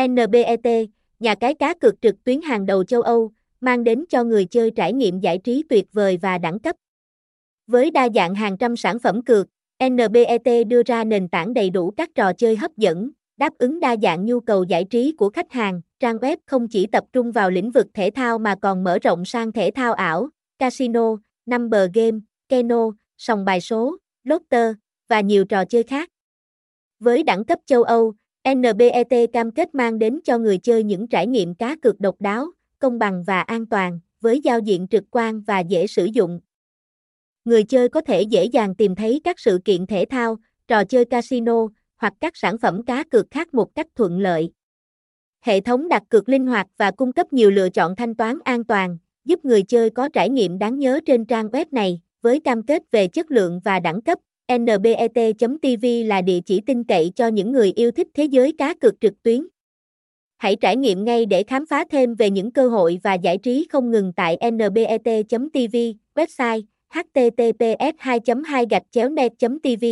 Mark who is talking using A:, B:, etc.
A: NBET, nhà cái cá cược trực tuyến hàng đầu châu Âu, mang đến cho người chơi trải nghiệm giải trí tuyệt vời và đẳng cấp. Với đa dạng hàng trăm sản phẩm cược, NBET đưa ra nền tảng đầy đủ các trò chơi hấp dẫn, đáp ứng đa dạng nhu cầu giải trí của khách hàng. Trang web không chỉ tập trung vào lĩnh vực thể thao mà còn mở rộng sang thể thao ảo, casino, number game, keno, sòng bài số, lotto và nhiều trò chơi khác. Với đẳng cấp châu Âu, NBET cam kết mang đến cho người chơi những trải nghiệm cá cược độc đáo, công bằng và an toàn, với giao diện trực quan và dễ sử dụng. Người chơi có thể dễ dàng tìm thấy các sự kiện thể thao, trò chơi casino hoặc các sản phẩm cá cược khác một cách thuận lợi. Hệ thống đặt cược linh hoạt và cung cấp nhiều lựa chọn thanh toán an toàn, giúp người chơi có trải nghiệm đáng nhớ trên trang web này, với cam kết về chất lượng và đẳng cấp nbet.tv là địa chỉ tin cậy cho những người yêu thích thế giới cá cược trực tuyến. Hãy trải nghiệm ngay để khám phá thêm về những cơ hội và giải trí không ngừng tại nbet.tv, website https 2 2 net tv